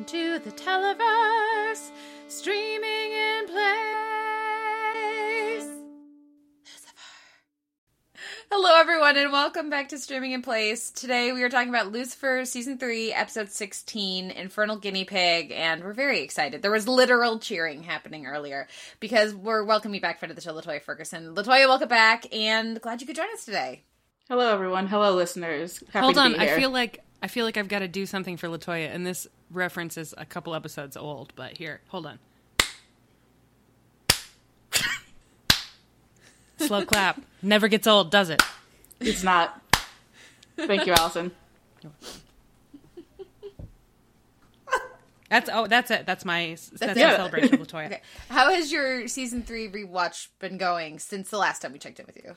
welcome to the Televerse, streaming in place. Hello, everyone, and welcome back to Streaming in Place. Today we are talking about Lucifer Season 3, Episode 16, Infernal Guinea Pig, and we're very excited. There was literal cheering happening earlier because we're welcoming you back friend of the show, Latoya Ferguson. Latoya, welcome back, and glad you could join us today. Hello, everyone. Hello, listeners. Happy Hold to on, be I feel like I feel like I've got to do something for Latoya, and this reference is a couple episodes old. But here, hold on. Slow clap never gets old, does it? it's not. Thank you, Allison. That's oh, that's it. That's my that's, it. my celebration of Latoya. Okay. How has your Season 3 rewatch been going since the last time we checked in with you?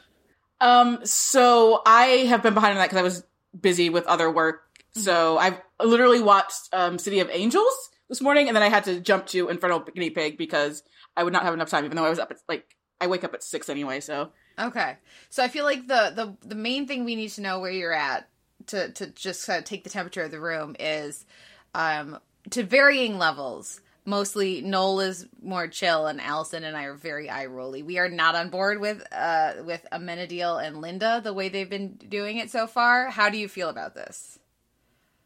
Um, so I have been behind on that because I was busy with other work. So I've literally watched um, City of Angels this morning, and then I had to jump to Infernal Guinea Pig because I would not have enough time, even though I was up at like I wake up at six anyway. So Okay. So I feel like the the the main thing we need to know where you're at to to just kind of take the temperature of the room is um to varying levels. Mostly Noel is more chill and Allison and I are very eye rolly. We are not on board with uh with Amenadiel and Linda the way they've been doing it so far. How do you feel about this?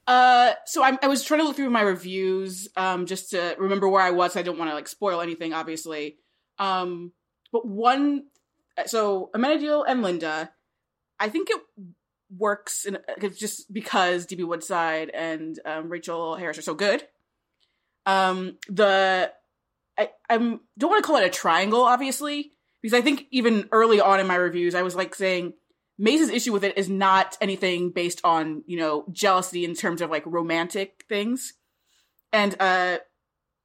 Uh, so I, I was trying to look through my reviews, um, just to remember where I was. I don't want to like spoil anything, obviously. Um, but one, so Amenadiel and Linda, I think it works in just because DB Woodside and um, Rachel Harris are so good. Um, the I I'm don't want to call it a triangle, obviously, because I think even early on in my reviews, I was like saying Maze's issue with it is not anything based on, you know, jealousy in terms of like romantic things. And uh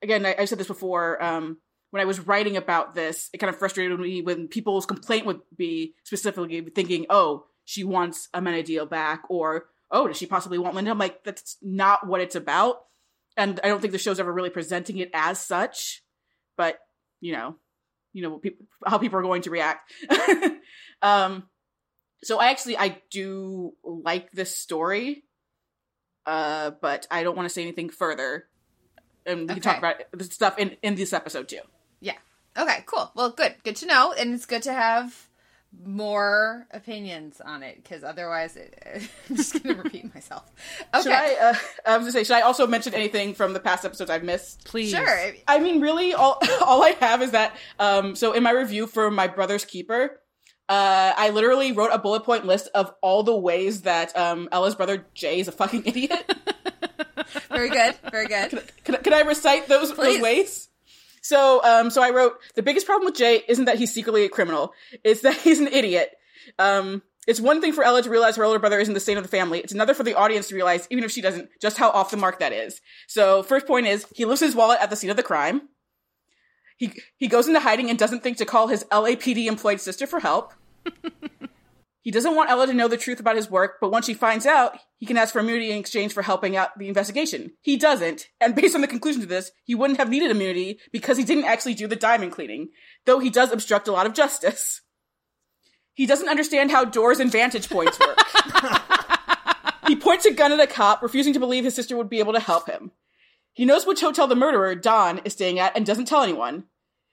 again, I, I said this before, um, when I was writing about this, it kind of frustrated me when people's complaint would be specifically thinking, oh, she wants Amenadiel back, or oh, does she possibly want Linda? I'm like, that's not what it's about. And I don't think the show's ever really presenting it as such. But, you know, you know, peop how people are going to react. um so I actually I do like this story, uh, but I don't want to say anything further. And we can talk about this stuff in in this episode too. Yeah. Okay, cool. Well, good. Good to know and it's good to have more opinions on it because otherwise it, I'm just going to repeat myself. Okay. Should I? Uh, I was gonna say, should I also mention anything from the past episodes I've missed? Please, Sure. I mean, really, all all I have is that. Um, so in my review for my brother's keeper, uh, I literally wrote a bullet point list of all the ways that um Ella's brother Jay is a fucking idiot. Very good. Very good. Can, can I recite those, Please. those ways? So, um, so I wrote the biggest problem with Jay isn't that he's secretly a criminal; it's that he's an idiot. Um, it's one thing for Ella to realize her older brother isn't the saint of the family. It's another for the audience to realize, even if she doesn't, just how off the mark that is. So, first point is he loses his wallet at the scene of the crime. He he goes into hiding and doesn't think to call his LAPD employed sister for help. He doesn't want Ella to know the truth about his work, but once she finds out, he can ask for immunity in exchange for helping out the investigation. He doesn't, and based on the conclusion to this, he wouldn't have needed immunity because he didn't actually do the diamond cleaning, though he does obstruct a lot of justice. He doesn't understand how doors and vantage points work. he points a gun at a cop, refusing to believe his sister would be able to help him. He knows which hotel the murderer, Don, is staying at and doesn't tell anyone.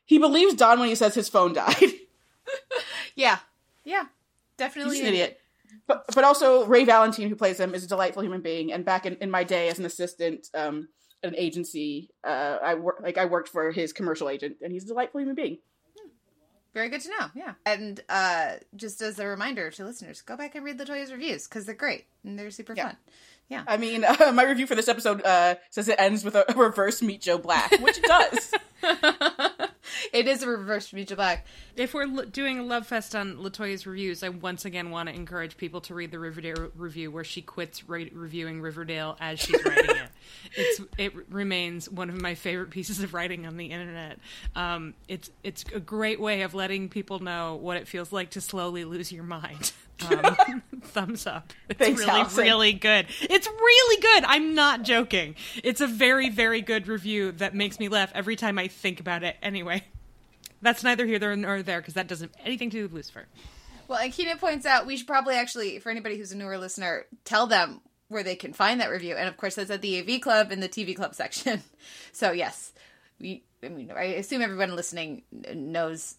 He believes Don when he says his phone died. Yeah. Yeah. Definitely. He's an idiot. But but also Ray Valentine, who plays him, is a delightful human being. And back in, in my day as an assistant um, at an agency, uh, I work like I worked for his commercial agent, and he's a delightful human being. Very good to know. Yeah. And uh, just as a reminder to listeners, go back and read Latoya's reviews because they're great and they're super Yeah. fun. Yeah. I mean, uh, my review for this episode uh, says it ends with a reverse Meet Joe Black, which it does. it is a reverse Joe Black. If we're l- doing a love fest on Latoya's reviews, I once again want to encourage people to read the Riverdale review where she quits ra- reviewing Riverdale as she's writing it. It's it remains one of my favorite pieces of writing on the internet. Um, it's it's a great way of letting people know what it feels like to slowly lose your mind. Um, thumbs up. It's Thanks, really Allison. really good. It's really good. I'm not joking. It's a very very good review that makes me laugh every time I think about it. Anyway. That's neither here nor there because that doesn't have anything to do with Lucifer. Well, and Keenan points out we should probably actually, for anybody who's a newer listener, tell them where they can find that review. And of course, that's at the AV Club in the TV Club section. So, yes, we, I mean, I assume everyone listening knows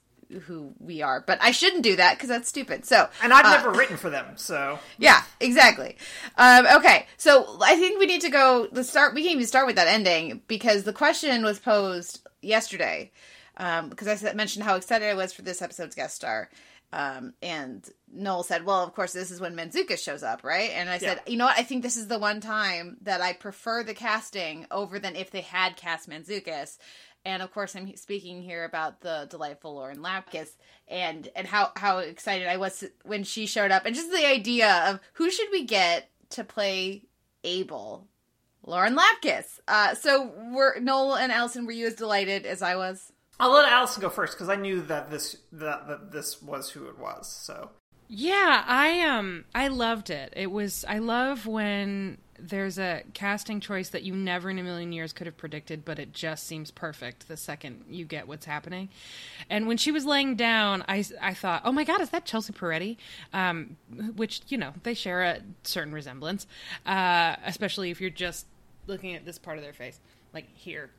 who we are, but I shouldn't do that because that's stupid. So, And I've uh, never written for them, so yeah, exactly. Um, okay, so I think we need to go. Let's start. We can even start with that ending because the question was posed yesterday. Um, because I mentioned how excited I was for this episode's guest star. Um, and Noel said, "Well, of course, this is when Manzukis shows up, right?" And I said, Yeah. "You know what? I think this is the one time that I prefer the casting over than if they had cast Manzukis." And of course, I'm speaking here about the delightful Lauren Lapkus and and how how excited I was when she showed up, and just the idea of who should we get to play Abel, Lauren Lapkus. Uh, so were Noel and Allison, were you as delighted as I was? I'll let Allison go first because I knew that this that, that this was who it was. So Yeah, I um I loved it. It was I love when there's a casting choice that you never in a million years could have predicted, but it just seems perfect the second you get what's happening. And when she was laying down, I, I thought, oh my god, is that Chelsea Peretti? Um, which you know they share a certain resemblance, uh, especially if you're just looking at this part of their face, like here,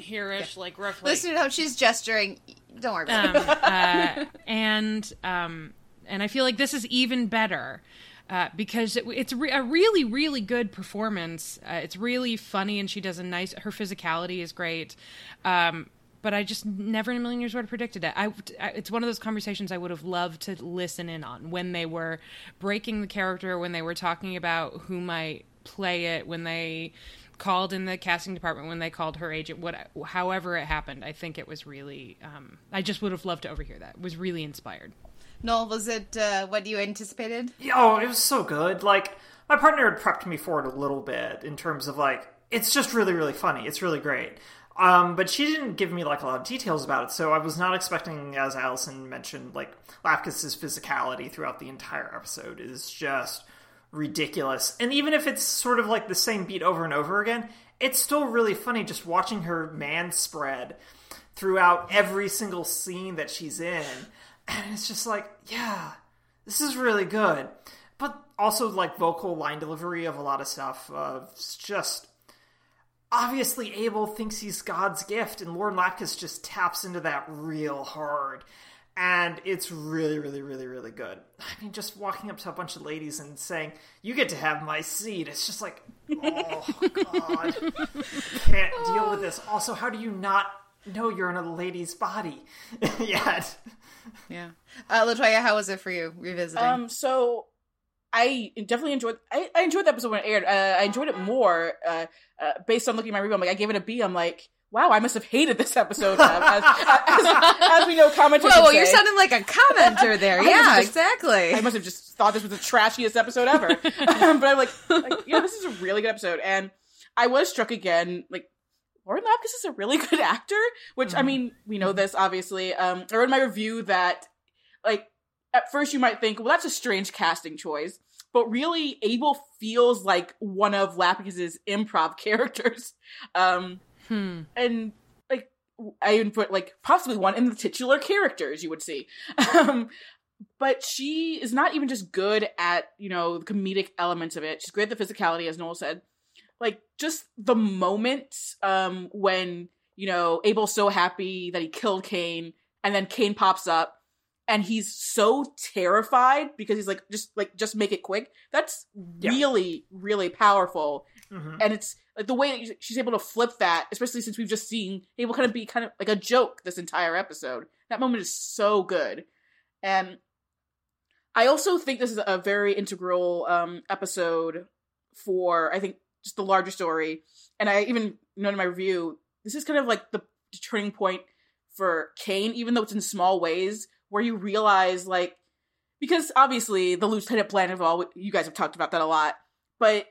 here-ish, like roughly. Listen to how she's gesturing. Don't worry about it. um, uh, and um, and I feel like this is even better uh, because it, it's re- a really really good performance. Uh, it's really funny, and she does a nice. Her physicality is great. Um, but I just never in a million years would have predicted it. I, I- it's one of those conversations I would have loved to listen in on when they were breaking the character, when they were talking about who might play it, when they called in the casting department, when they called her agent, what, however it happened. I think it was really. Um, I just would have loved to overhear that. It was really inspired. Noel, was it uh, what you anticipated? oh, it was so good. Like my partner had prepped me for it a little bit in terms of like it's just really really funny. It's really great. Um, but she didn't give me like a lot of details about it, so I was not expecting, as Allison mentioned, like Lapkus's physicality throughout the entire episode is just ridiculous. And even if it's sort of like the same beat over and over again, it's still really funny just watching her man spread throughout every single scene that she's in. And it's just like, yeah, this is really good. But also, like, vocal line delivery of a lot of stuff. Uh, just. Obviously, Abel thinks he's God's gift, and Lauren Lapkus just taps into that real hard. And it's really, really, really, really good. I mean, just walking up to a bunch of ladies and saying, You get to have my seat. It's just like, oh, God. Can't deal with this. Also, how do you not know you're in a lady's body yet? Yeah. Uh, Latoya, how was it for you revisiting? Um, so I definitely enjoyed. I, I enjoyed the episode when it aired. Uh, I enjoyed it more uh, uh, based on looking at my review. I'm like, I gave it a B. I'm like, wow, I must have hated this episode. as, as, as we know, commenters. Whoa, would you're sounding like a commenter there. Yeah, was just- exactly. I must have just thought this was the trashiest episode ever. but I'm like, like, yeah, this is a really good episode. And I was struck again, like, Lauren Lapkus is a really good actor, which, I mean, we know this, obviously. Um, I read in my review that, like, at first you might think, well, that's a strange casting choice. But really, Abel feels like one of Lapkus's improv characters. Um, Hmm. and like I even put like possibly one in the titular characters you would see. Um, but she is not even just good at you know the comedic elements of it. She's great at the physicality, as Noel said. Like just the moment um, when you know Abel's so happy that he killed Kane, and then Kane pops up, and he's so terrified because he's like just like just make it quick. That's Yeah. really really powerful Mhm. and it's like the way that she's able to flip that, especially since we've just seen Abel kind of be kind of like a joke this entire episode. That moment is so good, and I also think this is a very integral um, episode for I think just the larger story. And I even noted in my review this is kind of like the turning point for Kane, even though it's in small ways, where you realize like because obviously the lieutenant bland of all you guys have talked about that a lot, but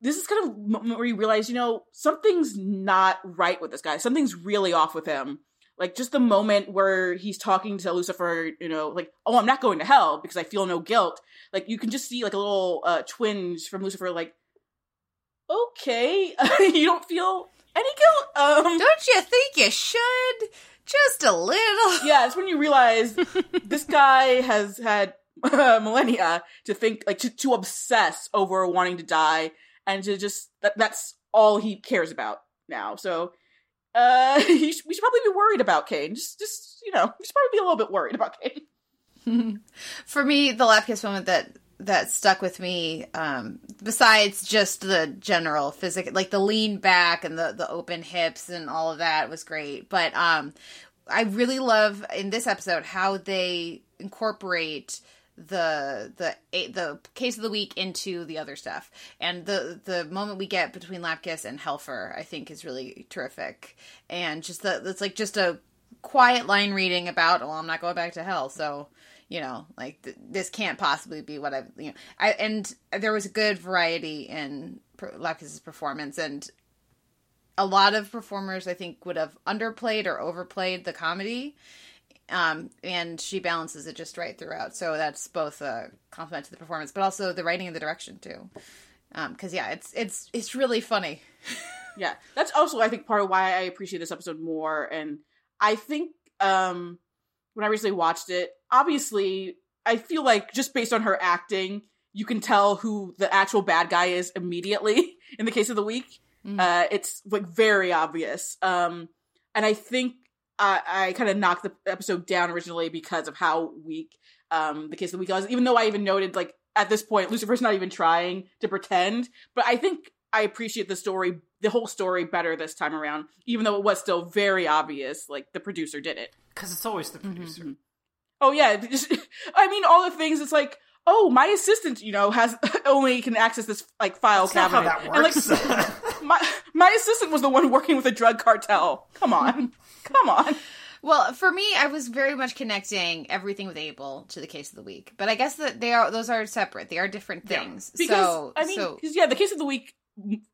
this is kind of where you realize, you know, something's not right with this guy. Something's really off with him. Like just the moment where he's talking to Lucifer, you know, like, oh, I'm not going to hell because I feel no guilt. Like you can just see like a little uh, twinge from Lucifer, like, okay, you don't feel any guilt. Um, Don't you think you should? Just a little. yeah, it's when you realize this guy has had millennia to think like to, to obsess over wanting to die and to just that that's all he cares about now. So uh we should probably be worried about Kane. Just just you know, we should probably be a little bit worried about Kane. For me, the Lapkus moment that that stuck with me um besides just the general physical like the lean back and the the open hips and all of that was great but um i really love in this episode how they incorporate the the the case of the week into the other stuff. And the the moment we get between lapkus and helfer i think is really terrific. And just the it's like just a quiet line reading about well i'm not going back to hell. So you know like th- this can't possibly be what i you know i and there was a good variety in lapkus's performance. And a lot of performers i think would have underplayed or overplayed the comedy um, and she balances it just right throughout. So that's both a compliment to the performance, but also the writing and the direction too. Because um, yeah, it's it's it's really funny. yeah, that's also I think part of why I appreciate this episode more. And I think um, when I recently watched it, obviously I feel like just based on her acting, you can tell who the actual bad guy is immediately. In the case of the week, mm-hmm. uh, it's like very obvious. Um, and I think I, I kind of knocked the episode down originally because of how weak um, the case of the week was. Even though I even noted like at this point Lucifer's not even trying to pretend, but I think I appreciate the story, the whole story better this time around, even though it was still very obvious. Like the producer did it because it's always the mm-hmm, producer. Mm-hmm. Oh yeah, I mean all the things. It's like oh, my assistant, you know, has only can access this like file That's cabinet. Not how that works. And, like, my my assistant was the one working with a drug cartel. Come on, come on. Well, for me, I was very much connecting everything with Abel to the case of the week, but I guess that they are those are separate. They are different things. Yeah. Because so, I mean, so... yeah, the case of the week,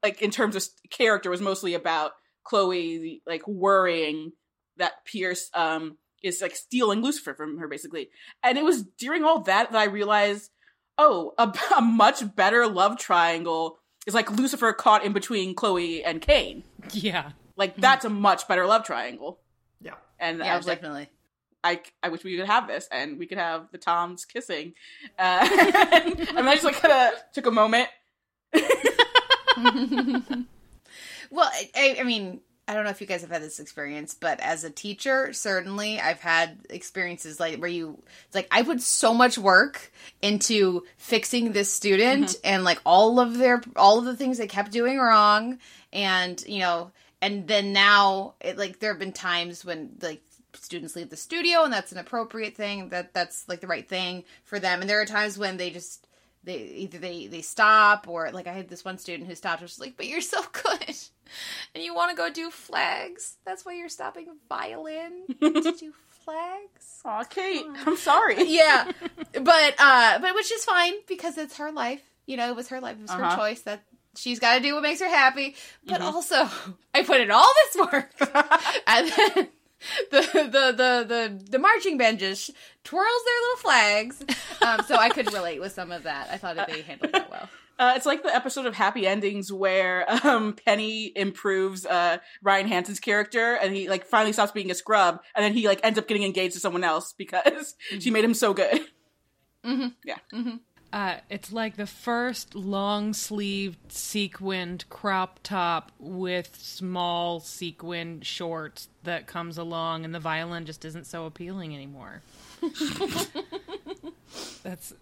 like in terms of character, was mostly about Chloe like worrying that Pierce um is like stealing Lucifer from her, basically. And it was during all that that I realized, oh, a, a much better love triangle is like Lucifer caught in between Chloe and Kane. Yeah. Like that's a much better love triangle. Yeah. And yeah, I was definitely. like, I, I wish we could have this and we could have the Toms kissing. Uh, and, and I just like kind of took a moment. well, I, I mean, I don't know if you guys have had this experience, but as a teacher, certainly I've had experiences like where you it's like I put so much work into fixing this student mm-hmm. and like all of their all of the things they kept doing wrong and you know and then now it like there have been times when like students leave the studio and that's an appropriate thing that that's like the right thing for them and there are times when they just they either they they stop or like I had this one student who stopped and was like, "But you're so good, and you want to go do flags. That's why you're stopping violin to do flags." Aw, Kate, I'm sorry. yeah, but uh, but which is fine because it's her life. You know, it was her life. It was uh-huh. her choice that she's got to do what makes her happy. But mm-hmm. also, I put in all this work, and then the the the the the marching band just twirls their little flags. Um, so I could relate with some of that. I thought they handled that well. Uh, it's like the episode of Happy Endings where um, Penny improves uh, Ryan Hansen's character, and he like finally stops being a scrub, and then he like ends up getting engaged to someone else because mm-hmm. she made him so good. Mm-hmm. Yeah. Mm-hmm. Uh, it's like the first long sleeved sequined crop top with small sequined shorts that comes along, and the violin just isn't so appealing anymore. That's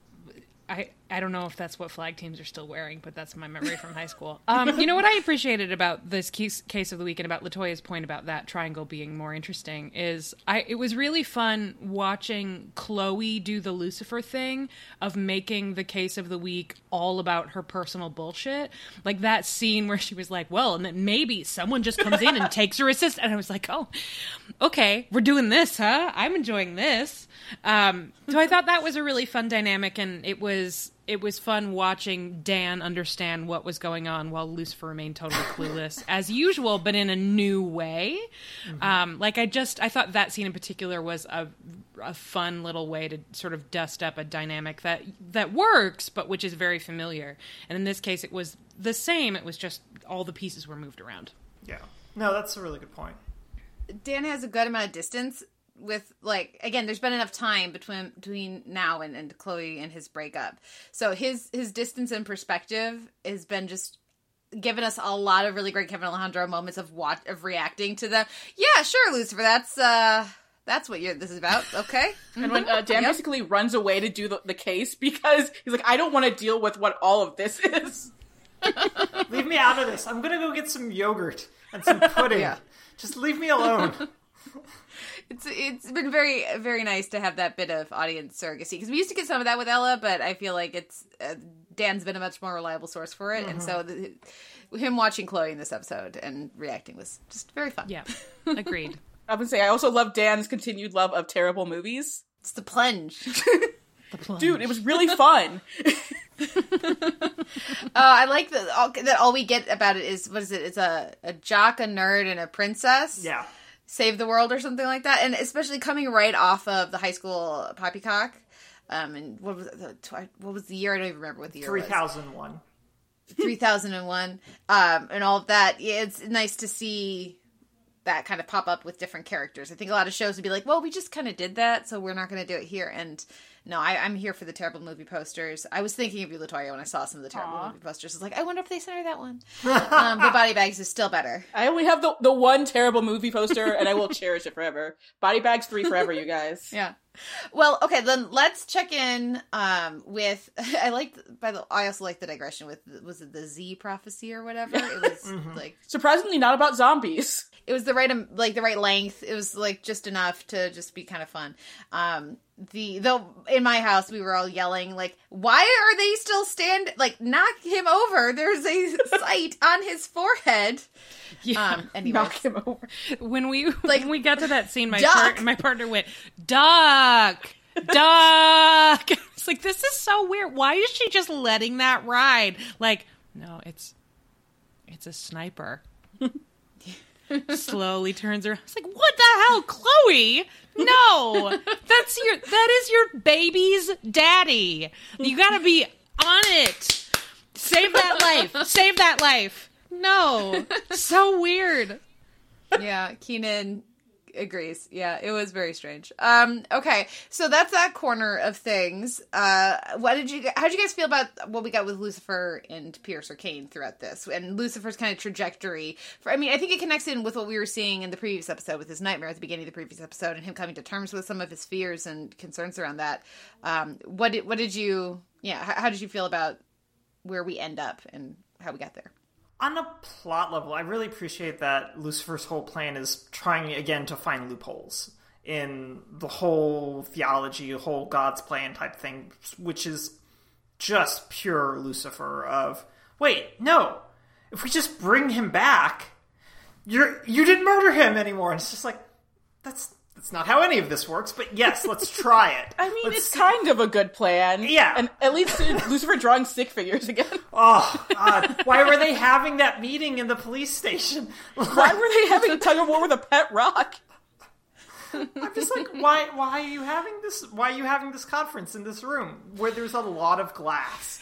I, I don't know if that's what flag teams are still wearing, but that's my memory from high school. Um, you know what I appreciated about this case, case of the week and about Latoya's point about that triangle being more interesting is I it was really fun watching Chloe do the Lucifer thing of making the case of the week all about her personal bullshit. Like that scene where she was like, "Well, and then maybe someone just comes in and takes her assist," and I was like, "Oh, okay, we're doing this, huh? I'm enjoying this." Um, so I thought that was a really fun dynamic, and it was it was fun watching Dan understand what was going on while Lucifer remained totally clueless, as usual, but in a new way. Mm-hmm. Um, like I just, I thought that scene in particular was a, a fun little way to sort of dust up a dynamic that that works, but which is very familiar. And in this case, it was the same. It was just all the pieces were moved around. Yeah. No, that's a really good point. Dan has a good amount of distance with like again there's been enough time between between now and, and chloe and his breakup so his his distance and perspective has been just given us a lot of really great kevin alejandro moments of watch of reacting to them yeah sure lucifer that's uh that's what you're this is about okay And when uh, Dan Yep. basically runs away to do the, the case because he's like, I don't want to deal with what all of this is. Leave me out of this. I'm gonna go get some yogurt and some pudding. Yeah. Just leave me alone. It's it's been very very nice to have that bit of audience surrogacy because we used to get some of that with Ella, but I feel like it's uh, Dan's been a much more reliable source for it, and so the, him watching Chloe in this episode and reacting was just very fun. Yeah, agreed. I would say I also love Dan's continued love of terrible movies. it's the plunge. Dude, it was really fun. Uh, I like that all, that all we get about it is what is it? It's a a jock, a nerd, and a princess. Yeah. Save the world or something like that, and especially coming right off of the high school poppycock. Um, and what was the what was the year? I don't even remember what the year Three was. thousand one. 3001 um and all of that yeah, it's nice to see that kind of pop up with different characters i think a lot of shows would be like well we just kind of did that so we're not going to do it here and no I, i'm here for the terrible movie posters. I was thinking of you latoya when i saw some of the terrible Aw. movie posters. I was like i wonder if they sent her that one. Um, but body bags is still better. I only have the, the one terrible movie poster and I will cherish it forever. Body Bags 3 forever, you guys. yeah. Well okay then let's check in um with i like by the i also like the digression with was it the z prophecy or whatever? It was like Surprisingly, not about zombies. it was the right like the right length. It was like just enough to just be kind of fun. Um the though in my house we were all yelling like why are they still stand like knock him over there's a sight on his forehead Yeah. um anyway Knock him over. when we Like, when we got to that scene, my part, my partner went duck, duck. It's like this is so weird. Why is she just letting that ride? Like, no, it's it's a sniper. Slowly turns around. It's like, what the hell, Chloe? No, that's your that is your baby's daddy. You got to be on it. Save that life. Save that life. No, so weird. yeah keenan agrees. Yeah it was very strange. Um okay so that's that corner of things. Uh what did you how did you guys feel about what we got with lucifer and pierce or kane throughout this and lucifer's kind of trajectory? For i mean i think it connects in with what we were seeing in the previous episode with his nightmare at the beginning of the previous episode and him coming to terms with some of his fears and concerns around that. Um what did what did you yeah how, how did you feel about where we end up and how we got there On a plot level, I really appreciate that Lucifer's whole plan is trying again to find loopholes in the whole theology, whole God's plan type thing, which is just pure Lucifer of wait, no. If we just bring him back, you're you didn't murder him anymore. And it's just like that's that's not how any of this works, but yes, let's try it. I mean, Let's it's see- kind of a good plan. Yeah. And at least Lucifer drawing stick figures again. Oh, God. Why were they having that meeting in the police station? Why were they having a tug of war with a pet rock? I'm just like, why? Why are you having this? Why are you having this conference in this room where there's a lot of glass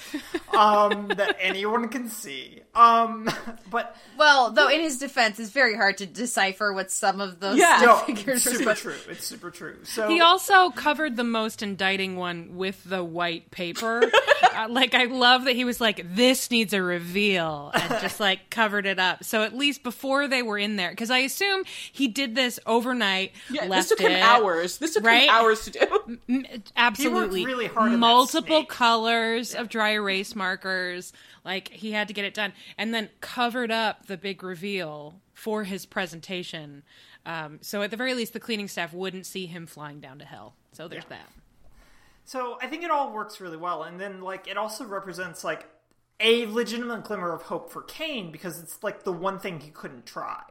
um, that anyone can see? Um, but Well, though in his defense, it's very hard to decipher what some of those Yeah. no, figures it's are. super true. It's super true. So He also covered the most indicting one with the white paper. uh, like, I love that he was like, this needs a reveal, and just like covered it up. So at least before they were in there, because I assume he did this overnight, Yeah, left this took him it, hours. This took right? him hours to do. M- Absolutely. really hard Multiple colors of dry erase markers. Like, he had to get it done. And then covered up the big reveal for his presentation. Um, so at the very least, the cleaning staff wouldn't see him flying down to hell. So there's that. So I think it all works really well, and then like it also represents like a legitimate glimmer of hope for Kane because it's like the one thing he couldn't try.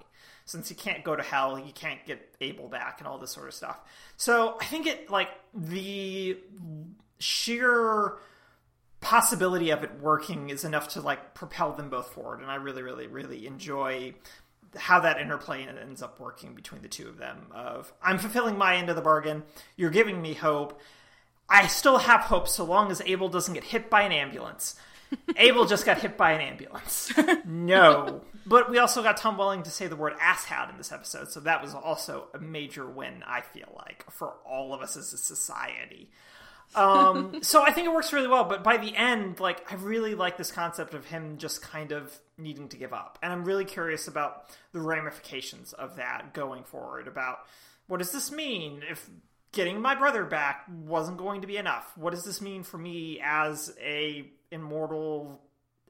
Since he can't go to hell, he can't get Abel back and all this sort of stuff. So I think it like the sheer possibility of it working is enough to like propel them both forward and i really really really enjoy how that interplay ends up working between the two of them of i'm fulfilling my end of the bargain. You're giving me hope. I still have hope so long as abel doesn't get hit by an ambulance. Abel just got hit by an ambulance. No but we also got Tom Welling to say the word asshat in this episode, so that was also a major win. I feel like for all of us as a society. Um, so I think it works really well. But by the end, like I really like this concept of him just kind of needing to give up, and I'm really curious about the ramifications of that going forward. About what does this mean if getting my brother back wasn't going to be enough? What does this mean for me as a immortal,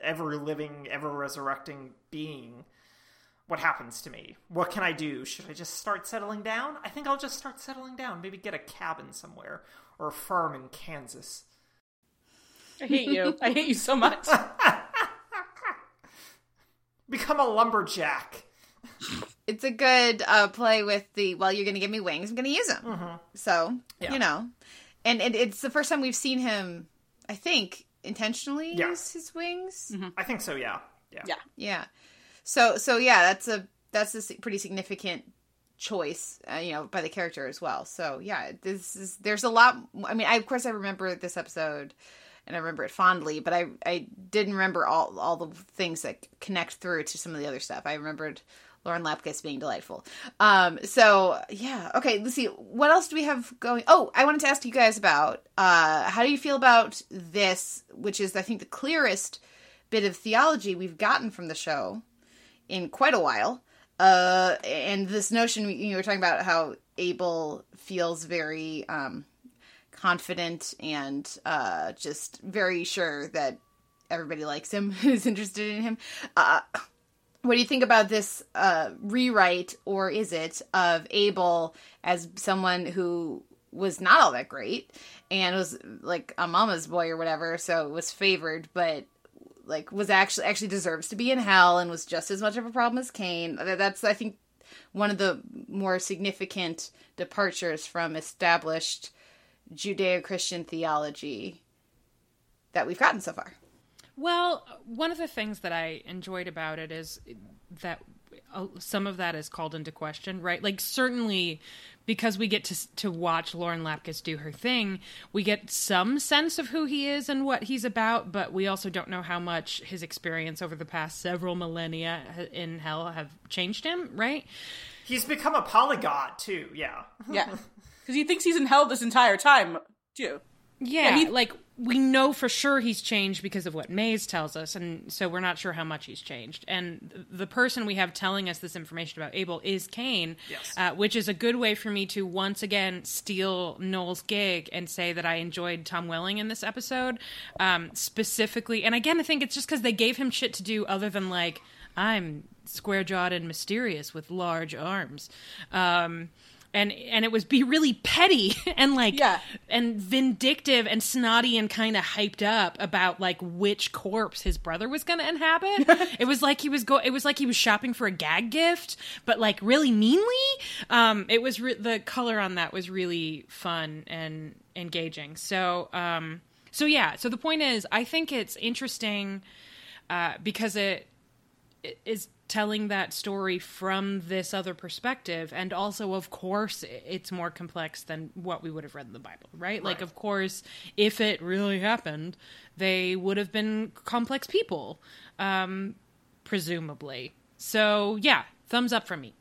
ever living, ever resurrecting being? What happens to me? What can I do? Should I just start settling down? I think I'll just start settling down. Maybe get a cabin somewhere or a farm in Kansas. I hate you. I hate you so much. Become a lumberjack. It's a good uh, play with the well, you're going to give me wings, I'm going to use them. Mm-hmm. So Yeah. you know, and, and it's the first time we've seen him, I think, intentionally Yeah. use his wings. I think so. Yeah. Yeah. yeah. Yeah. So so yeah, that's a that's a pretty significant choice, uh, you know, by the character as well. So yeah, this is there's a lot. I mean, I of course I remember this episode, and I remember it fondly, but I I didn't remember all all the things that connect through to some of the other stuff. I remembered. Lauren Lapkus being delightful. Um, so yeah, okay. Let's see. What else do we have going? Oh, I wanted to ask you guys about uh, how do you feel about this, which is I think the clearest bit of theology we've gotten from the show in quite a while. Uh, and this notion you were talking about how Abel feels very um, confident and uh, just very sure that everybody likes him, is interested in him. Uh, what do you think about this uh, rewrite, or is it, of Abel as someone who was not all that great and was like a mama's boy or whatever, so was favored, but like was actually actually deserves to be in hell and was just as much of a problem as Cain. That's I think one of the more significant departures from established Judeo-Christian theology that we've gotten so far. Well, one of the things that I enjoyed about it is that uh, some of that is called into question, right? Like certainly because we get to to watch Lauren Lapkus do her thing, we get some sense of who he is and what he's about, but we also don't know how much his experience over the past several millennia in hell have changed him, right? He's become a polyglot too. Yeah. Yeah. Because he thinks he's in hell this entire time, too. Yeah, he- like we know for sure he's changed because of what Maze tells us, and so we're not sure how much he's changed. And the person we have telling us this information about Abel is Cain, Yes. uh, which is a good way for me to once again steal Noel's gig and say that I enjoyed Tom Welling in this episode, um, specifically. And again, I think it's just because they gave him shit to do other than like I'm square jawed and mysterious with large arms. Um, and and it was be really petty and like Yeah. and vindictive and snotty and kind of hyped up about like which corpse his brother was going to inhabit. it was like he was go. It was like he was shopping for a gag gift, but like really meanly. Um, it was re- the color on that was really fun and engaging. So um, so yeah. So the point is, I think it's interesting uh, because it it is telling that story from this other perspective. And also of course it's more complex than what we would have read in the bible right, like of course if it really happened they would have been complex people um presumably. So yeah thumbs up from me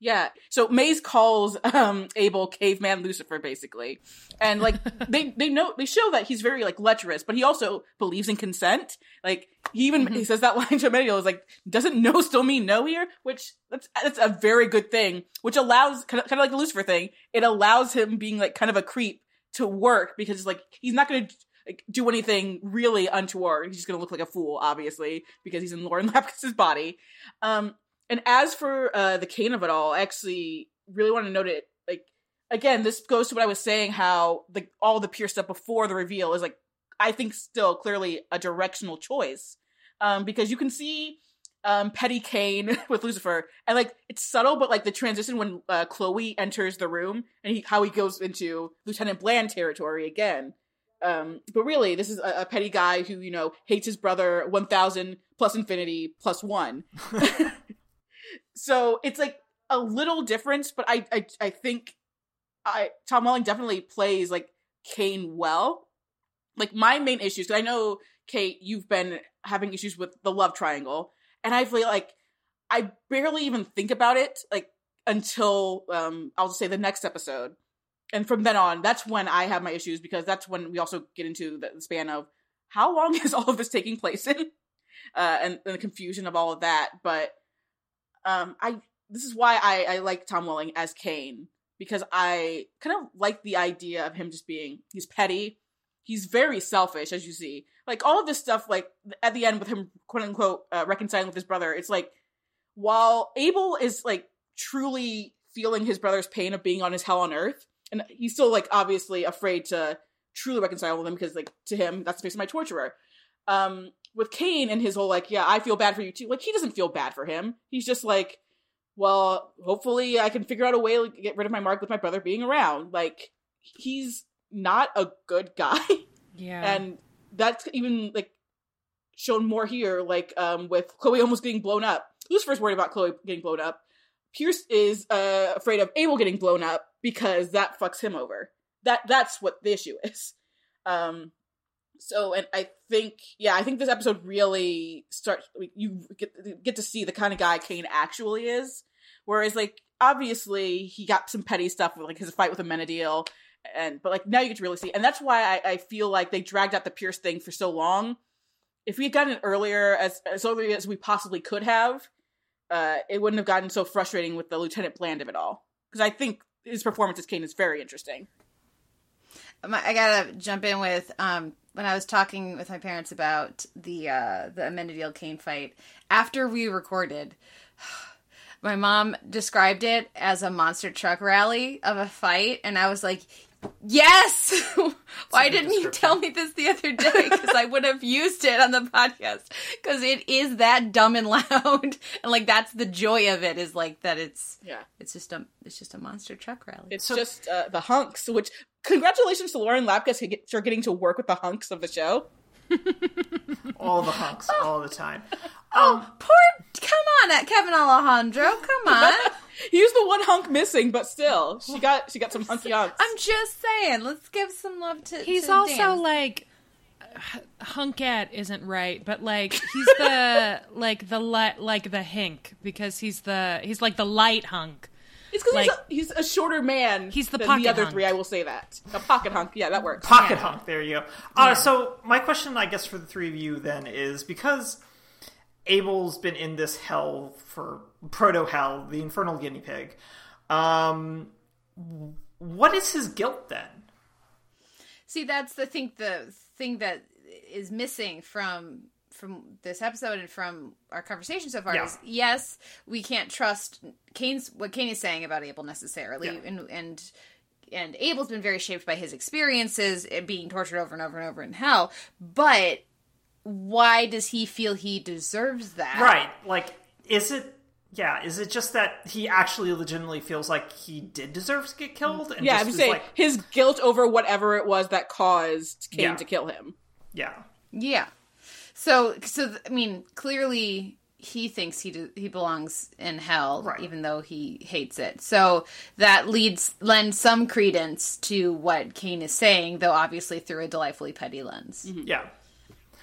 Yeah. So Maze calls um Abel caveman Lucifer basically. And like they they know they show that he's very like lecherous, but he also believes in consent. Like he even he says that line to Emmanuel is like doesn't no still mean no here, which that's that's a very good thing, which allows kind of, kind of like the Lucifer thing, it allows him being like kind of a creep to work because it's like he's not going to like, do anything really untoward. He's just going to look like a fool, obviously, because he's in Lauren Lapkus's body. Um, and as for uh, the Cain of it all, I actually really want to note it. Like again, this goes to what I was saying. How the all the pure stuff before the reveal is like I think still clearly a directional choice, um, because you can see um, petty Cain with Lucifer, and like it's subtle, but like the transition when uh, Chloe enters the room and he, how he goes into Lieutenant Bland territory again. Um, but really, this is a, a petty guy who you know hates his brother one thousand plus infinity plus one. so it's like a little difference, but I I, I think I Tom Welling definitely plays like Kane well. Like my main issues, I know Kate, you've been having issues with the love triangle, and I feel like I barely even think about it like until um I'll just say the next episode. And from then on, that's when I have my issues because that's when we also get into the span of how long is all of this taking place in? Uh and, and the confusion of all of that. But um I this is why I, I like Tom Welling as Kane because I kind of like the idea of him just being he's petty, he's very selfish as you see. Like all of this stuff, like at the end with him quote unquote uh, reconciling with his brother, it's like while Abel is like truly feeling his brother's pain of being on his hell on earth, and he's still like obviously afraid to truly reconcile with him because like to him that's of my torturer. Um, with Kane and his whole like, yeah, I feel bad for you too. Like he doesn't feel bad for him. He's just like, well, hopefully I can figure out a way to get rid of my mark with my brother being around. Like he's not a good guy. Yeah. and that's even like shown more here like um with chloe almost getting blown up who's first worried about chloe getting blown up pierce is uh afraid of abel getting blown up because that fucks him over that that's what the issue is um so and i think yeah i think this episode really starts you get, get to see the kind of guy kane actually is. Whereas like obviously he got some petty stuff with like his fight with amenadiel and but like now you get to really see and that's why I, I feel like they dragged out the pierce thing for so long. If we had gotten it earlier as as early as we possibly could have uh it wouldn't have gotten so frustrating with the lieutenant bland of it all. Because i think his performance as kane is very interesting. I gotta jump in with um, when I was talking with my parents about the uh, the Amenadiel Kane fight after we recorded. My mom described it as a monster truck rally of a fight, and I was like, "Yes! Why didn't you tell me this the other day? Because I would have used it on the podcast. Because it is that dumb and loud, and like that's the joy of it is like that. It's yeah it's just a it's just a monster truck rally. it's So- just uh, the hunks which congratulations to lauren lapkus for getting to work with the hunks of the show all the hunks, all the time. Oh, poor! Come on, Kevin Alejandro. Come on. he was the one hunk missing but still she got she got some hunky hunks I'm just saying. Let's give some love to. He's to also Dan. like h- hunket isn't right, but like he's the like the li- like the hink because he's the he's like the light hunk. It's because Like- he's, a, he's a shorter man. He's the than pocket the other hunk. three. I will say that a pocket hunk. Yeah, that works. Pocket Yeah. hunk. There you go. Uh, So my question, I guess, for the three of you then is because Abel's been in this hell for proto hell, the infernal guinea pig. Um, what is his guilt then? See, that's the thing. The thing that is missing from from this episode and from our conversation so far Yeah. is yes, we can't trust Kane's what Kane is saying about Abel necessarily, Yeah. and and and Abel's been very shaped by his experiences and being tortured over and over and over in hell. But why does he feel he deserves that? Right. Like, is it? Yeah. Is it just that he actually legitimately feels like he did deserve to get killed? And Yeah, I'm saying like, his guilt over whatever it was that caused Kane Yeah. to kill him. yeah. Yeah. So, so th- I mean, clearly he thinks he do, he belongs in hell, Right. even though he hates it. So that leads lends some credence to what Kane is saying, though obviously through a delightfully petty lens. Mm-hmm. Yeah.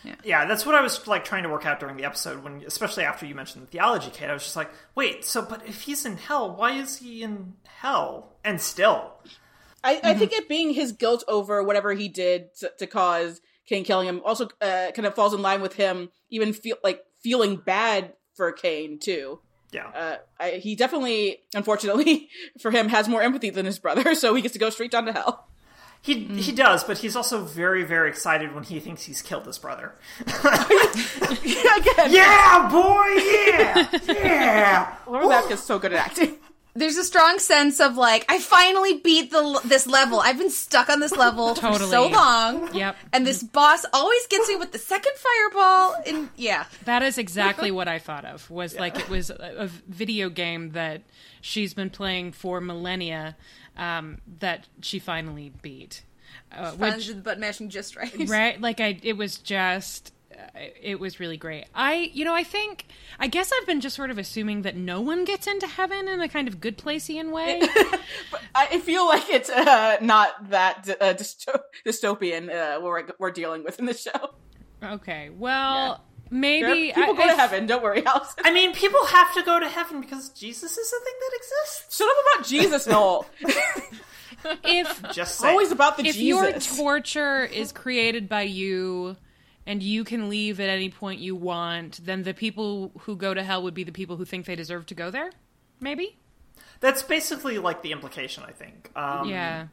Yeah. Yeah, that's what I was like trying to work out during the episode when especially after you mentioned the theology kid, I was just like, wait, so but if he's in hell, why is he in hell? And still. I, I think it being his guilt over whatever he did to, to cause Kane killing him also uh, kind of falls in line with him even feel like feeling bad for Kane too. Yeah. Uh, I, he definitely, unfortunately for him, has more empathy than his brother, so he gets to go straight down to hell. He he mm. does, but he's also very very excited when he thinks he's killed his brother. Again, yeah, boy, yeah. Yeah. Laura Lauren Lapkus so good at acting. There's a strong sense of like, I finally beat the this level. I've been stuck on this level for so long. Yep. And this boss always gets me with the second fireball. And yeah, That is exactly what I thought of. Was like it was a, a video game that she's been playing for millennia um, that she finally beat. Uh, finally which the butt mashing just right. right like i it was just uh, it was really great i you know i think i guess i've been just sort of assuming that no one gets into heaven in a kind of good placeian way I I feel like it's uh, not that uh, dysto- dystopian uh, what we're, we're dealing with in the show. okay well maybe People I- go to heaven. Don't worry, Allison. I mean, people have to go to heaven because Jesus is a thing that exists. Shut up about Jesus, Noel. If Just saying. Always about the if Jesus. your torture is created by you and you can leave at any point you want, then the people who go to hell would be the people who think they deserve to go there? Maybe? That's basically like the implication, I think. Um, yeah.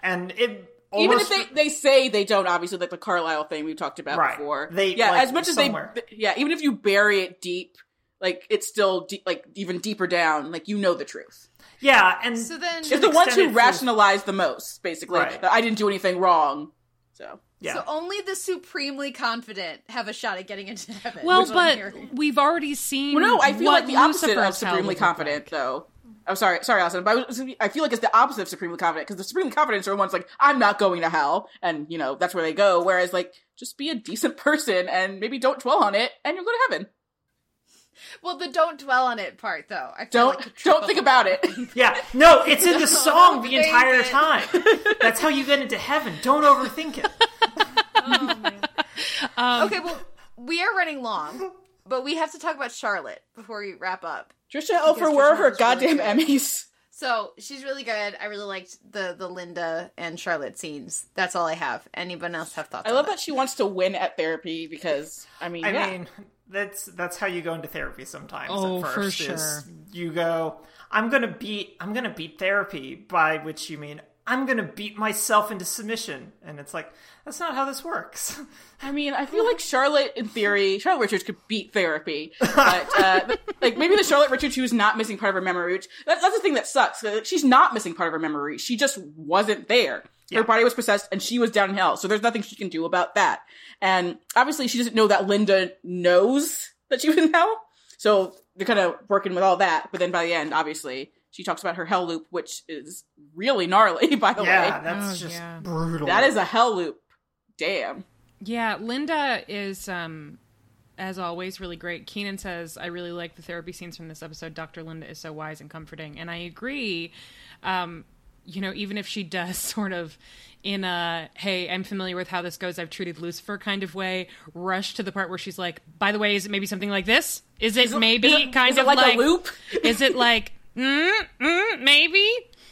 And it Even if they, they say they don't, obviously, like the Carlisle thing we talked about Right. before. They, yeah, like, as much as somewhere. they, yeah, even if you bury it deep, like it's still deep, like even deeper down, like you know the truth. yeah, and So then, It's the ones who it rationalize the most, basically. Right. That I didn't do anything wrong. So yeah. so only the supremely confident have a shot at getting into heaven. Well, is what I'm but we've already seen. well, no, I feel what like the opposite of supremely confident, like. though. I'm sorry, sorry, Allison, but I, was, I feel like it's the opposite of supremely confident because the supremely confident are the ones like I'm not going to hell, and you know that's where they go. Whereas like just be a decent person and maybe don't dwell on it, and you'll go to heaven. well, the don't dwell on it part though. I feel Don't like don't think about it. Yeah, no, it's in the song the entire it. time. That's how you get into heaven. Don't overthink it. Oh, um, okay, well, we are running long, but we have to talk about Charlotte before we wrap up. Trisha Helfer, Trisha where are her Helfer's really goddamn. Emmys? So she's really good. I really liked the the Linda and Charlotte scenes. That's all I have. Anyone else have thoughts? I on love that she wants to win at therapy because I mean, I yeah. mean, that's that's how you go into therapy sometimes. Oh, at for first, sure. is You go, I'm gonna beat, I'm gonna beat therapy, by which you mean I'm gonna beat myself into submission, and it's like that's not how this works. I mean, I feel like Charlotte, in theory, Charlotte Richards could beat therapy, but uh, like maybe the Charlotte Richards who's not missing part of her memory, which that, that's the thing that sucks. Like, She's not missing part of her memory; she just wasn't there. Her body was possessed, and she was down in hell. So there's nothing she can do about that. And obviously, she doesn't know that Linda knows that she was in hell. So they're kind of working with all that. But then by the end, obviously, she talks about her hell loop, which is really gnarly. By the yeah, way, that's Oh, just yeah. brutal. that is a hell loop. Damn. Yeah, Linda is, um, as always, really great. Keenan says, I really like the therapy scenes from this episode. Dr. Linda is so wise and comforting. And I agree. Um, you know, even if she does sort of in a, hey, I'm familiar with how this goes, I've treated Lucifer kind of way, rush to the part where she's like, by the way, is it maybe something like this? Is it maybe Is it- kind is it of like, a loop? Is it like, mm, mm, maybe?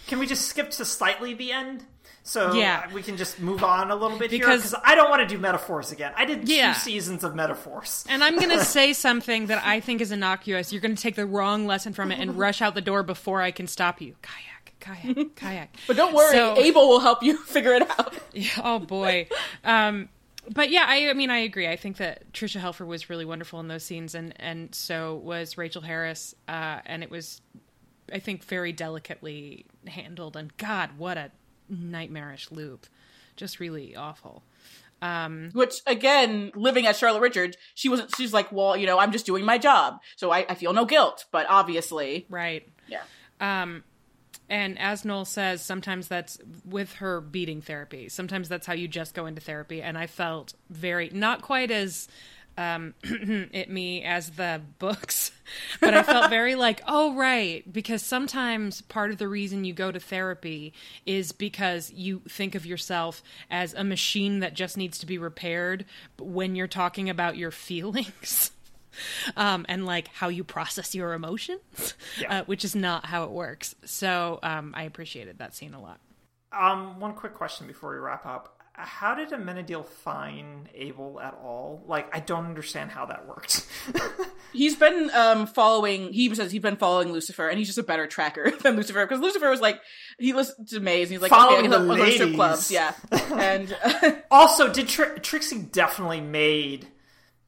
Can we just skip to slightly the end? So Yeah. we can just move on a little bit here Because- because I don't want to do metaphors again. I did Yeah. two seasons of metaphors. And I'm going to say something that I think is innocuous. You're going to take the wrong lesson from it and rush out the door before I can stop you. Kayak, kayak, kayak. But don't worry, So- Abel will help you figure it out. Yeah, oh boy. Um, but yeah, I, I mean, I agree. I think that Trisha Helfer was really wonderful in those scenes, and and so was Rachel Harris, uh, and it was, I think, very delicately handled. And God, what a nightmarish loop, just really awful. Um, Which again, living as Charlotte Richards, she wasn't. She's like, well, you know, I'm just doing my job, so I, I feel no guilt. But obviously, Right. yeah, Um, and as Noel says, sometimes that's with her beating therapy. Sometimes that's how you just go into therapy. And I felt very not quite as um, it me as the books, but I felt very like, oh right, because sometimes part of the reason you go to therapy is because you think of yourself as a machine that just needs to be repaired. When you're talking about your feelings um, and like how you process your emotions, Yeah. uh, which is not how it works. So um, I appreciated that scene a lot. Um, one quick question before we wrap up. How did Amenadiel find Abel at all? Like, I don't understand how that worked. he's been um following. He says he's been following Lucifer, and he's just a better tracker than Lucifer because Lucifer was like he listened to Maze, and he's like, Following okay, the to strip ladies. clubs, yeah, and. also, did Tri- Trixie definitely made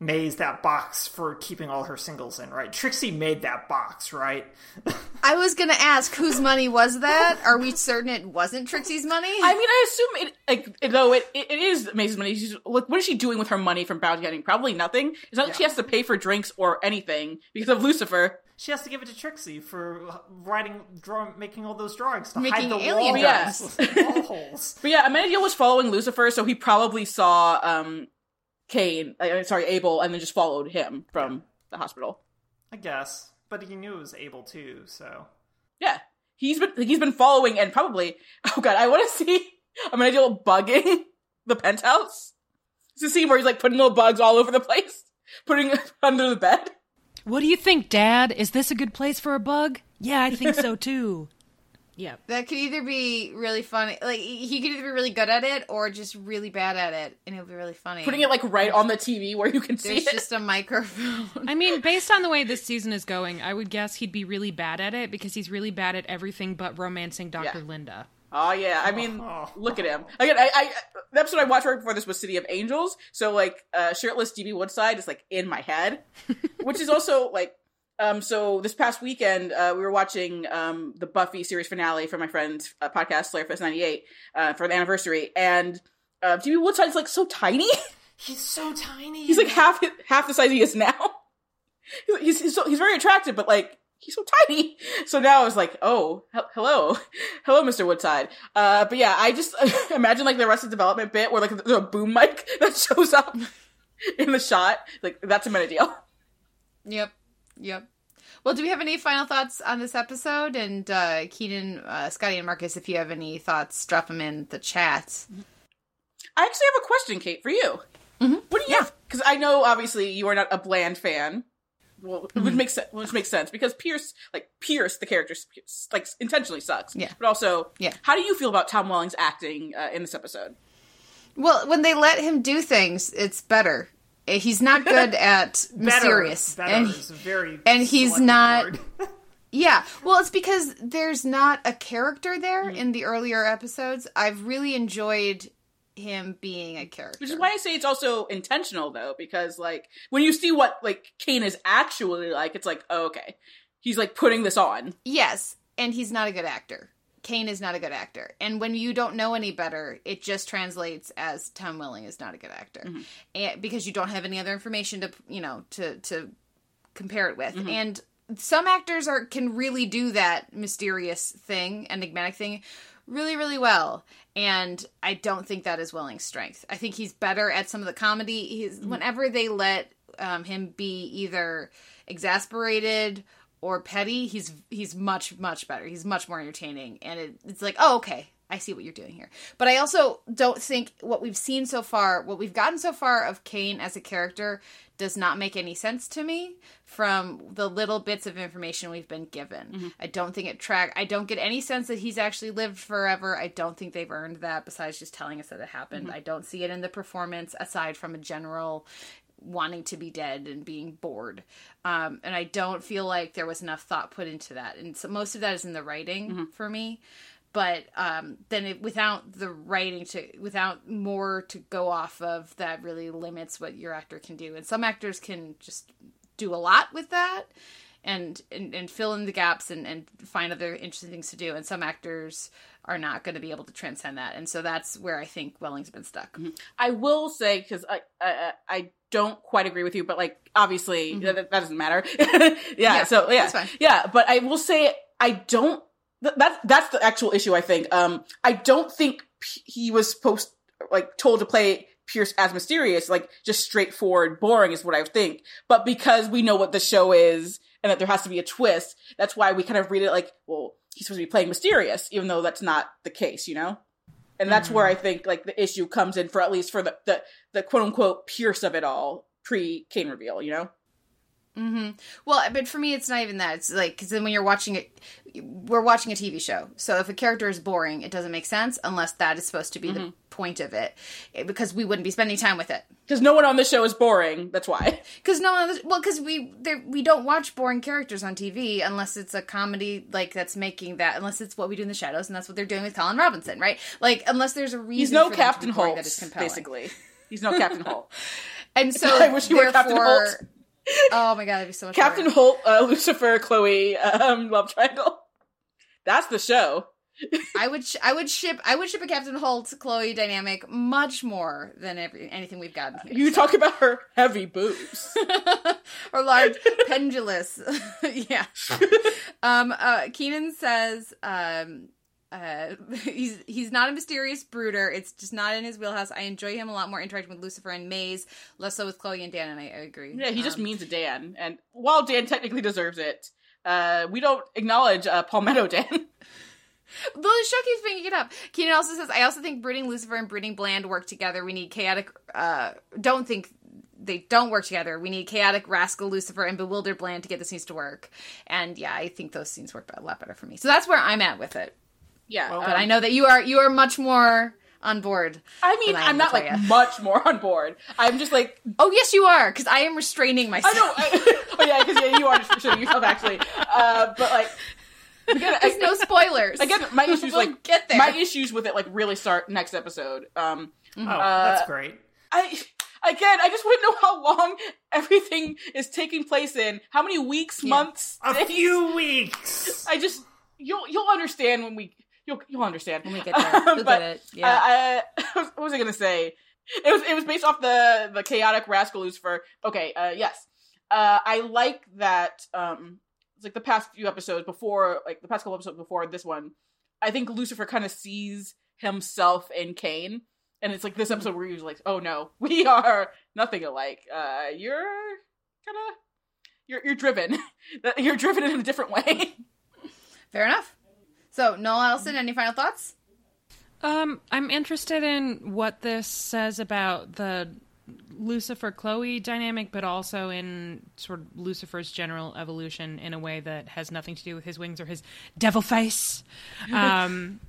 Maze that box for keeping all her singles in, right? Trixie made that box, right? I was gonna ask whose money was that? Are we certain it wasn't Trixie's money? I mean, I assume it, like, though it, it, it is Maze's money. She's like, what is she doing with her money from bounty hunting? Probably nothing. It's not like she has to pay for drinks or anything because of Lucifer. She has to give it to Trixie for writing, drawing, making all those drawings to Making hide the alien wall, drawings. wall holes. But yeah, Amenadiel was following Lucifer, so he probably saw um Cain, uh, sorry, Abel, and then just followed him from the hospital. I guess, but he knew it was Abel too. So Yeah, he's been he's been following and probably. Oh god, I want to see Amenadiel bugging the penthouse. It's a scene where he's like putting little bugs all over the place. putting under the bed. What do you think, Dad? Is this a good place for a bug? Yeah, I think so too. Yeah. That could either be really funny, like he could either be really good at it or just really bad at it, and it'll be really funny. Putting it like right on the TV where you can see There's it. just a microphone. I mean, based on the way this season is going, I would guess he'd be really bad at it because he's really bad at everything but romancing Dr. Yeah. Linda. Oh yeah, I mean, look at him. Again, I, I the episode I watched right before this was City of Angels, so like uh, shirtless DB Woodside is like in my head, which is also like. Um, so this past weekend, uh, we were watching um, the Buffy series finale for my friend's uh, podcast, Slayerfest '98, uh, for the anniversary, and uh, DB Woodside's like so tiny. He's so tiny. he's like half half the size he is now. He's he's, so, he's very attractive, but like he's so tiny. So now I was like, oh, he- hello, hello, Mr. Woodside. Uh, but yeah, I just imagine like the Arrested Development bit where like there's a boom mic that shows up in the shot. Like that's Amenadiel. Yep. Yep. Well, do we have any final thoughts on this episode? And uh, Keenan, uh, Scotty, and Marcus, if you have any thoughts, drop them in the chat. I actually have a question, Kate, for you. What do you? Because I know obviously you are not a bland fan. Well, which makes sense. Which makes sense because Pierce, like Pierce, the character, like intentionally sucks. Yeah. But also, Yeah. How do you feel about Tom Welling's acting uh, in this episode? Well, when they let him do things, it's better. Eh, He's not good at better, mysterious, Better and is a very and he's not- Yeah, well, it's because there's not a character there in the earlier episodes. I've really enjoyed him being a character. Which is why I say it's also intentional though, because like when you see what like Cain is actually like, it's like, oh, okay. He's like putting this on. Yes, and he's not a good actor. Cain is not a good actor. And when you don't know any better, it just translates as Tom Welling is not a good actor. Mm-hmm. And because you don't have any other information to, you know, to to compare it with. Mm-hmm. And some actors are can really do that mysterious thing, enigmatic thing really really well. And I don't think that is Welling's strength. I think he's better at some of the comedy. He's mm-hmm. whenever they let um, him be either exasperated or petty, he's he's much much better. He's much more entertaining, and it, it's like, oh, okay, I see what you're doing here. But I also don't think what we've seen so far, what we've gotten so far of Cain as a character, does not make any sense to me from the little bits of information we've been given. Mm-hmm. I don't think it track. I don't get any sense that he's actually lived forever. I don't think they've earned that. Besides just telling us that it happened, mm-hmm. I don't see it in the performance aside from a general wanting to be dead and being bored. Um, and I don't feel like there was enough thought put into that. And so most of that is in the writing for me. But um, then it, without the writing to, without more to go off of, that really limits what your actor can do. And some actors can just do a lot with that and and, and fill in the gaps and, and find other interesting things to do. And some actors are not going to be able to transcend that. And so that's where I think Welling's been stuck. I will say because I, I I don't quite agree with you, but like obviously that, that doesn't matter. yeah, Yeah, so yeah, that's fine. yeah. But I will say I don't. Th- that's that's the actual issue. I think. Um, I don't think P- he was supposed like told to play Pierce as mysterious, like just straightforward, boring is what I think. But because we know what the show is and that there has to be a twist, that's why we kind of read it like, well, he's supposed to be playing mysterious, even though that's not the case, you know. And that's where mm-hmm. I think like the issue comes in for at least for the the, the quote unquote Pierce of it all pre Cain reveal, you know. Mm-hmm. Well, but for me, it's not even that. It's like because then when you're watching it, we're watching a TV show. So if a character is boring, it doesn't make sense unless that is supposed to be the point of it, because we wouldn't be spending time with it. Because no one on the show is boring. That's why. Because no one, well, because we there we don't watch boring characters on TV unless it's a comedy like that's making that. Unless it's what we do in the shadows, and that's what they're doing with Colin Robinson, right? Like unless there's a reason. He's no for them to be Captain Holt, that is compelling. basically. He's no Captain Holt. And so I wish you were Captain Holt. Oh my god, that'd be so much. Captain better. Holt, uh, Lucifer, Chloe, um, love triangle. That's the show. I would sh- I would ship I would ship a Captain Holt Chloe dynamic much more than every anything we've gotten here. You talk about her heavy boobs. or large pendulous. yeah. Um uh Keenan says um uh he's he's not a mysterious brooder. It's just not in his wheelhouse. I enjoy him a lot more interacting with Lucifer and Maze, less so with Chloe and Dan, and I, I agree. yeah, he just Um, means Dan. And while Dan technically deserves it, uh, we don't acknowledge uh, Palmetto Dan. Though the show keeps bringing it up. Keenan also says, I also think brooding Lucifer and brooding Bland work together. We need chaotic. Uh, don't think they don't work together. We need chaotic rascal Lucifer and bewildered Bland to get the scenes to work. And yeah, I think those scenes work a lot better for me. So that's where I'm at with it. Yeah, But I know that you are you are much more on board. I mean, I am, I'm not like Latoya. much more on board. I'm just like, Oh yes, you are because I am restraining myself. I know. I, oh yeah, because yeah, you are just showing yourself actually. Uh, but like, again, There's I, no spoilers. again, my issues We'll like get there. My issues with it like really start next episode. Um, Oh, that's great. I again, I just want to know how long everything is taking place in. How many weeks, months, A days? few weeks. I just you'll you'll understand when we you'll you'll understand when we get there. But, get it. Yeah. uh, I, what was I gonna say? It was it was based off the the chaotic rascal Lucifer. Okay, uh, yes, uh, I like that. Um, it's like the past few episodes before, like the past couple episodes before this one. I think Lucifer kind of sees himself in Cain, and it's like this episode where he's like, "Oh no, we are nothing alike. Uh, you're kind of." You're, you're driven. You're driven in a different way. Fair enough. So, Noel Allison, any final thoughts? Um, I'm interested in what this says about the Lucifer Chloe dynamic, but also in sort of Lucifer's general evolution in a way that has nothing to do with his wings or his devil face. Um,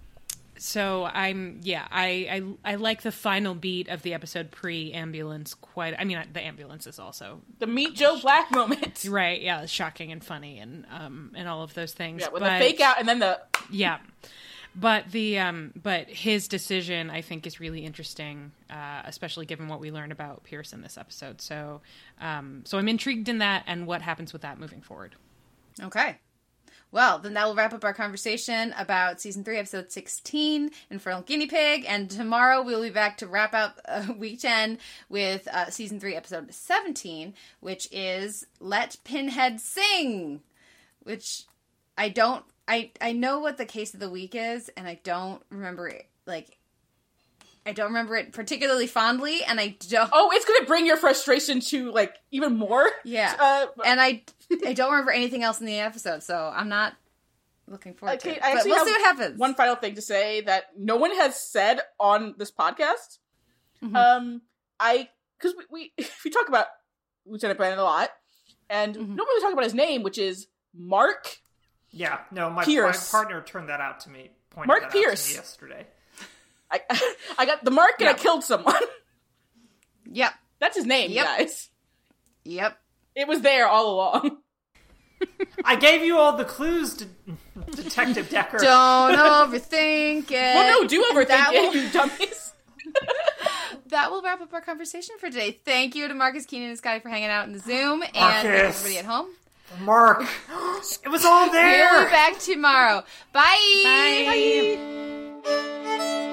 so I'm yeah, I, I I like the final beat of the episode pre ambulance quite. I mean, the ambulance is also The Meet Joe Black moment. right, yeah, shocking and funny and um and all of those things. Yeah, with but- the fake out and then the yeah but the um but his decision i think is really interesting uh especially given what we learned about pierce in this episode so um so i'm intrigued in that and what happens with that moving forward Okay. Well, then that will wrap up our conversation about season three, episode 16, Infernal Guinea Pig. And tomorrow we'll be back to wrap up uh, week 10 with uh, season three, episode 17, which is Let Pinhead Sing, which I don't, I, I know what the case of the week is, and I don't remember it, like, I don't remember it particularly fondly, and I don't. oh, it's gonna bring your frustration to like even more. Yeah. Uh, and I I don't remember anything else in the episode, so I'm not looking forward to it. I But we'll have see what happens. One final thing to say that no one has said on this podcast. Mhm. Um, I because we, we we talk about Lieutenant Bland a lot, and Mhm. we don't really talk about his name, which is Mark. Yeah, no, my, my partner turned that out to me. Pointed Mark that out Pierce. to me yesterday. I I got the mark and I killed someone. Yep. That's his name, Yep. guys. Yep. It was there all along. I gave you all the clues, to Detective Decker. Don't overthink it. well, no, do overthink that it, will- you dummies. That will wrap up our conversation for today. Thank you to Marcus Keenan and Scotty for hanging out in the Zoom, and everybody at home. Mark. it was all there. We'll be back tomorrow. Bye. Bye.